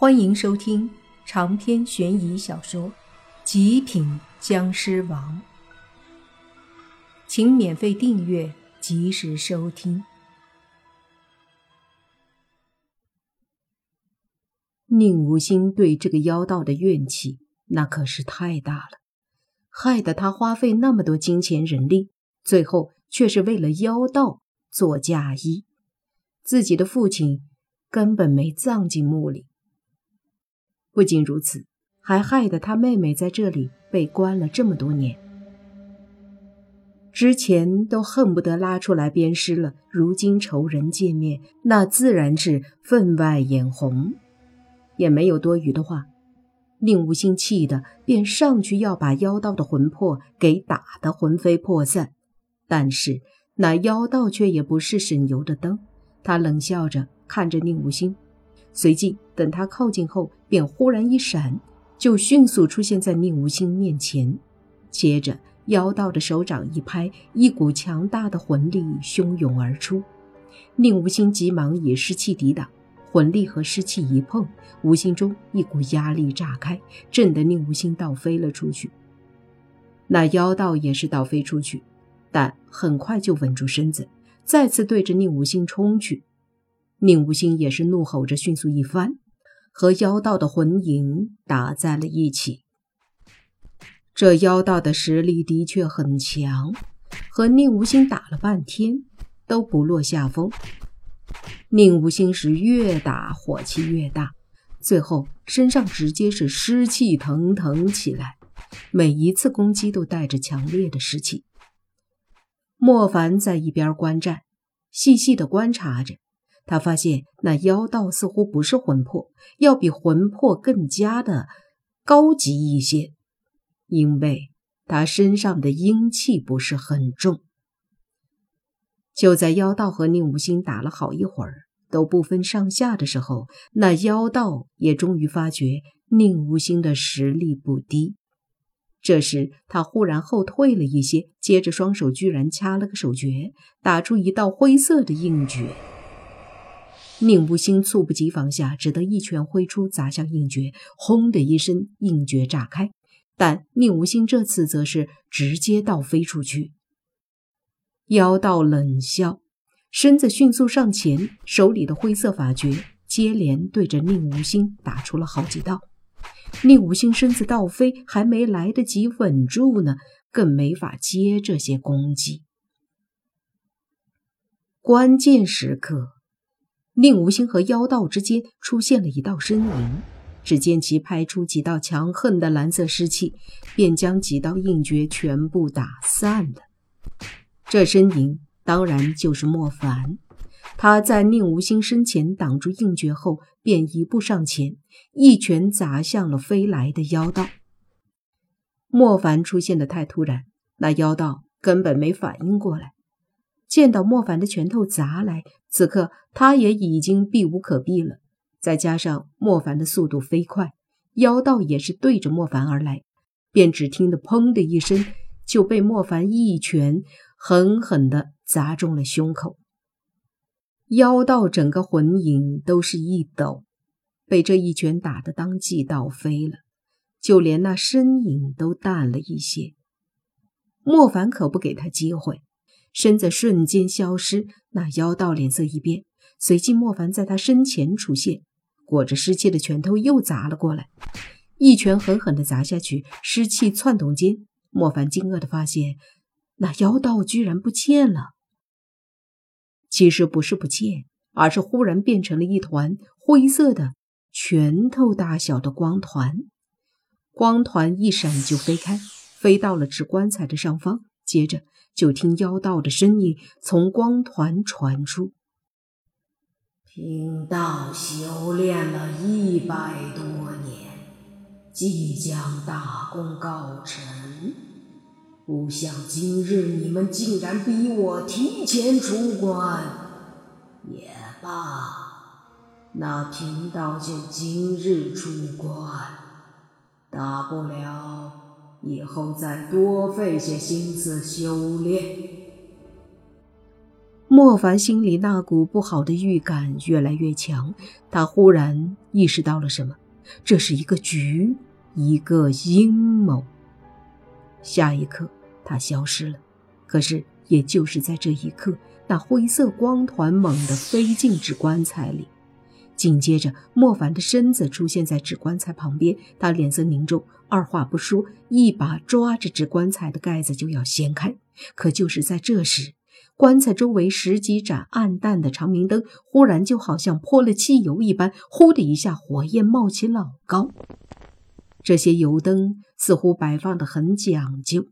欢迎收听长篇悬疑小说《极品僵尸王》，请免费订阅，及时收听。宁无心对这个妖道的怨气那可是太大了，害得他花费那么多金钱人力，最后却是为了妖道做嫁衣，自己的父亲根本没葬进墓里。不仅如此，还害得他妹妹在这里被关了这么多年。之前都恨不得拉出来鞭尸了，如今仇人见面，那自然是分外眼红。也没有多余的话，宁无心气的便上去要把妖道的魂魄给打得魂飞魄散。但是那妖道却也不是省油的灯，他冷笑着看着宁无心。随即，等他靠近后，便忽然一闪，就迅速出现在宁无心面前。接着，妖道的手掌一拍，一股强大的魂力汹涌而出。宁无心急忙以湿气抵挡，魂力和湿气一碰，无形中一股压力炸开，震得宁无心倒飞了出去。那妖道也是倒飞出去，但很快就稳住身子，再次对着宁无心冲去。宁无心也是怒吼着，迅速一翻，和妖道的魂影打在了一起。这妖道的实力的确很强，和宁无心打了半天都不落下风。宁无心是越打火气越大，最后身上直接是湿气腾腾起来，每一次攻击都带着强烈的湿气。莫凡在一边观战，细细的观察着。他发现那妖道似乎不是魂魄，要比魂魄更加的高级一些，因为他身上的阴气不是很重。就在妖道和宁无心打了好一会儿都不分上下的时候，那妖道也终于发觉宁无心的实力不低。这时他忽然后退了一些，接着双手居然掐了个手诀，打出一道灰色的印诀。宁无心猝不及防下，只得一拳挥出，砸向应觉。轰的一声，应觉炸开。但宁无心这次则是直接倒飞出去。妖道冷笑，身子迅速上前，手里的灰色法诀接连对着宁无心打出了好几道。宁无心身子倒飞，还没来得及稳住呢，更没法接这些攻击。关键时刻。宁无心和妖道之间出现了一道身影，只见其拍出几道强横的蓝色湿气，便将几道印诀全部打散了。这身影当然就是莫凡。他在宁无心身前挡住印诀后，便一步上前，一拳砸向了飞来的妖道。莫凡出现的太突然，那妖道根本没反应过来。见到莫凡的拳头砸来，此刻他也已经避无可避了。再加上莫凡的速度飞快，妖道也是对着莫凡而来，便只听得“砰”的一声，就被莫凡一拳狠狠地砸中了胸口。妖道整个魂影都是一抖，被这一拳打得当即倒飞了，就连那身影都淡了一些。莫凡可不给他机会。身子瞬间消失，那妖道脸色一变，随即莫凡在他身前出现，裹着湿气的拳头又砸了过来，一拳狠狠地砸下去，湿气窜动间，莫凡惊愕地发现，那妖道居然不见了。其实不是不见，而是忽然变成了一团灰色的拳头大小的光团，光团一闪就飞开，飞到了纸棺材的上方，接着。就听妖道的声音从光团传出：“贫道修炼了一百多年，即将大功告成，不想今日你们竟然逼我提前出关。也罢，那贫道就今日出关，大不了……”以后再多费些心思修炼。莫凡心里那股不好的预感越来越强，他忽然意识到了什么，这是一个局，一个阴谋。下一刻，他消失了。可是，也就是在这一刻，那灰色光团猛地飞进纸棺材里。紧接着，莫凡的身子出现在纸棺材旁边，他脸色凝重，二话不说，一把抓着纸棺材的盖子就要掀开。可就是在这时，棺材周围十几盏暗淡的长明灯忽然就好像泼了汽油一般，呼的一下，火焰冒起老高。这些油灯似乎摆放的很讲究，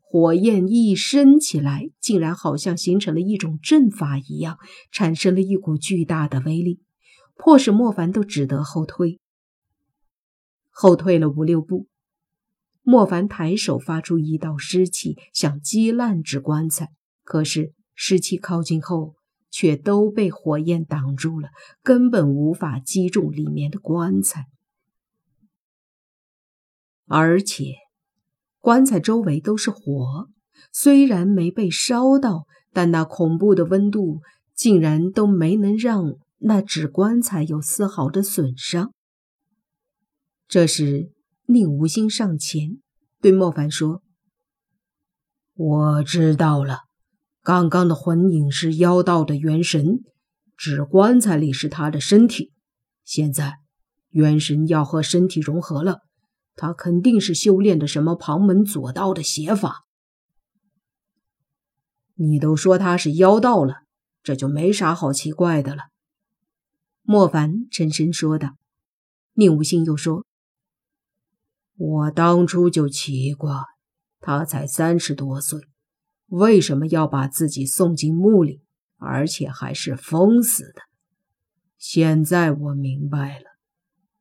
火焰一升起来，竟然好像形成了一种阵法一样，产生了一股巨大的威力。迫使莫凡都只得后退，后退了五六步。莫凡抬手发出一道湿气，想击烂纸棺材，可是湿气靠近后，却都被火焰挡住了，根本无法击中里面的棺材。而且，棺材周围都是火，虽然没被烧到，但那恐怖的温度竟然都没能让。那纸棺材有丝毫的损伤。这时，宁无心上前对莫凡说：“我知道了，刚刚的魂影是妖道的元神，纸棺材里是他的身体。现在，元神要和身体融合了，他肯定是修炼的什么旁门左道的邪法。你都说他是妖道了，这就没啥好奇怪的了。”莫凡沉声说道：“宁无心又说，我当初就奇怪，他才三十多岁，为什么要把自己送进墓里，而且还是封死的？现在我明白了，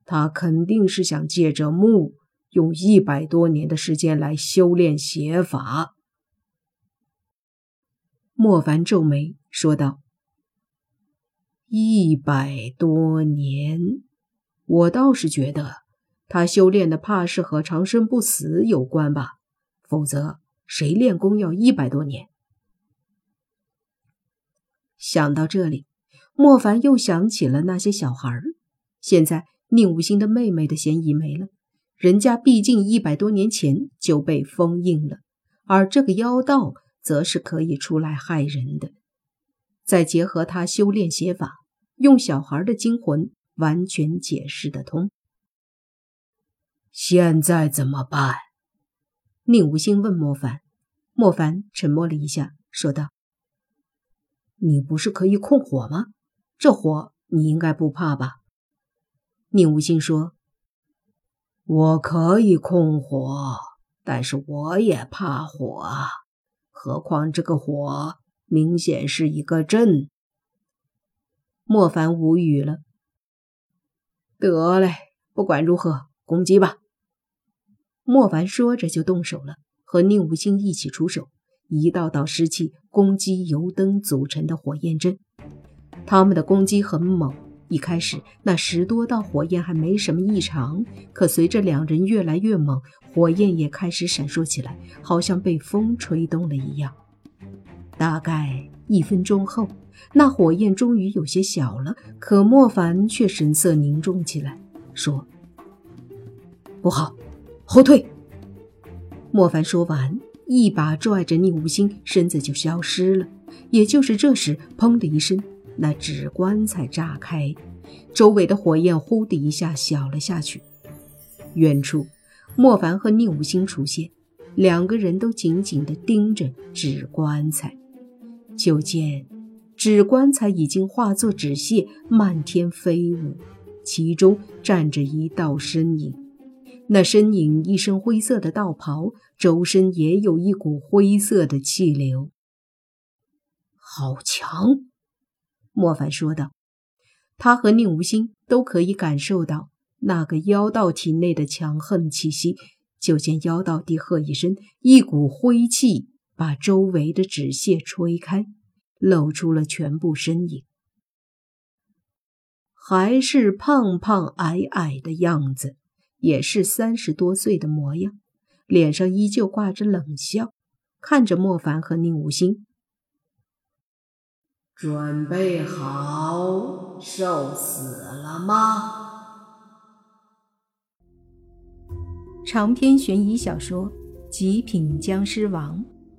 他肯定是想借着墓，用一百多年的时间来修炼邪法。”莫凡皱眉说道。一百多年，我倒是觉得他修炼的怕是和长生不死有关吧？否则谁练功要一百多年？想到这里，莫凡又想起了那些小孩儿。现在宁无心的妹妹的嫌疑没了，人家毕竟一百多年前就被封印了，而这个妖道则是可以出来害人的。再结合他修炼邪法。用小孩的精魂完全解释得通。现在怎么办？宁无心问莫凡。莫凡沉默了一下，说道：“你不是可以控火吗？这火你应该不怕吧？”宁无心说：“我可以控火，但是我也怕火。何况这个火明显是一个阵。”莫凡无语了。得嘞，不管如何，攻击吧。莫凡说着就动手了，和宁无心一起出手，一道道湿气攻击油灯组成的火焰阵。他们的攻击很猛，一开始那十多道火焰还没什么异常，可随着两人越来越猛，火焰也开始闪烁起来，好像被风吹动了一样。大概一分钟后。那火焰终于有些小了，可莫凡却神色凝重起来，说：“不好，后退！”莫凡说完，一把拽着宁无心，身子就消失了。也就是这时，砰的一声，那纸棺材炸开，周围的火焰呼的一下小了下去。远处，莫凡和宁无心出现，两个人都紧紧地盯着纸棺材，就见。纸棺材已经化作纸屑，漫天飞舞，其中站着一道身影。那身影一身灰色的道袍，周身也有一股灰色的气流。好强！莫凡说道。他和宁无心都可以感受到那个妖道体内的强横气息。就见妖道低喝一声，一股灰气把周围的纸屑吹开。露出了全部身影，还是胖胖矮矮的样子，也是三十多岁的模样，脸上依旧挂着冷笑，看着莫凡和宁无心。准备好受死了吗？长篇悬疑小说《极品僵尸王》